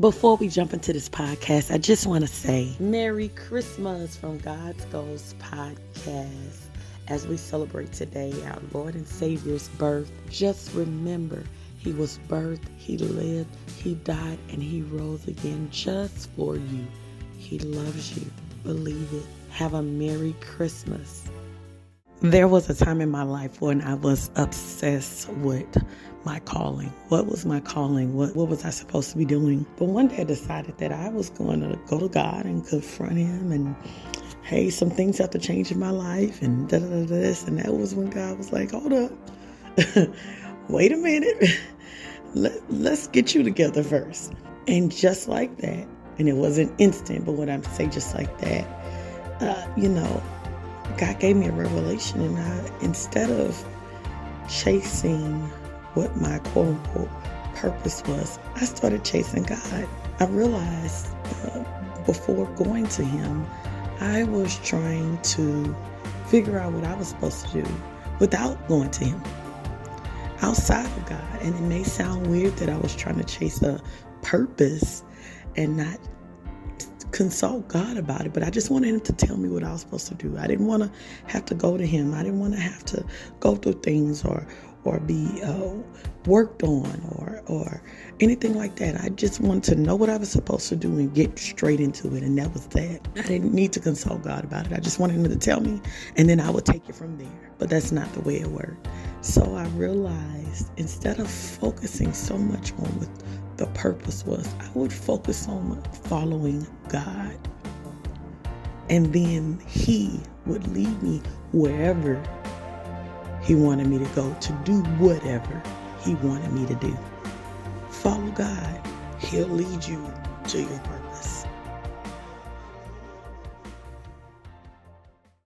Before we jump into this podcast, I just want to say Merry Christmas from God's Goals Podcast. As we celebrate today our Lord and Savior's birth, just remember He was birthed, He lived, He died, and He rose again just for you. He loves you. Believe it. Have a Merry Christmas. There was a time in my life when I was obsessed with my calling. What was my calling? What, what was I supposed to be doing? But one day I decided that I was going to go to God and confront Him and, hey, some things have to change in my life and da da da this. And that was when God was like, hold up, wait a minute. Let, let's get you together first. And just like that, and it wasn't instant, but when I say just like that, uh, you know, God gave me a revelation, and I, instead of chasing what my quote unquote purpose was, I started chasing God. I realized uh, before going to Him, I was trying to figure out what I was supposed to do without going to Him, outside of God. And it may sound weird that I was trying to chase a purpose and not consult God about it, but I just wanted Him to tell me what I was supposed to do. I didn't want to have to go to Him. I didn't want to have to go through things or or be uh, worked on or or anything like that. I just wanted to know what I was supposed to do and get straight into it, and that was that. I didn't need to consult God about it. I just wanted Him to tell me, and then I would take it from there. But that's not the way it worked. So I realized instead of focusing so much on what the purpose was, I would focus on following God. And then He would lead me wherever He wanted me to go to do whatever He wanted me to do. Follow God, He'll lead you to your purpose.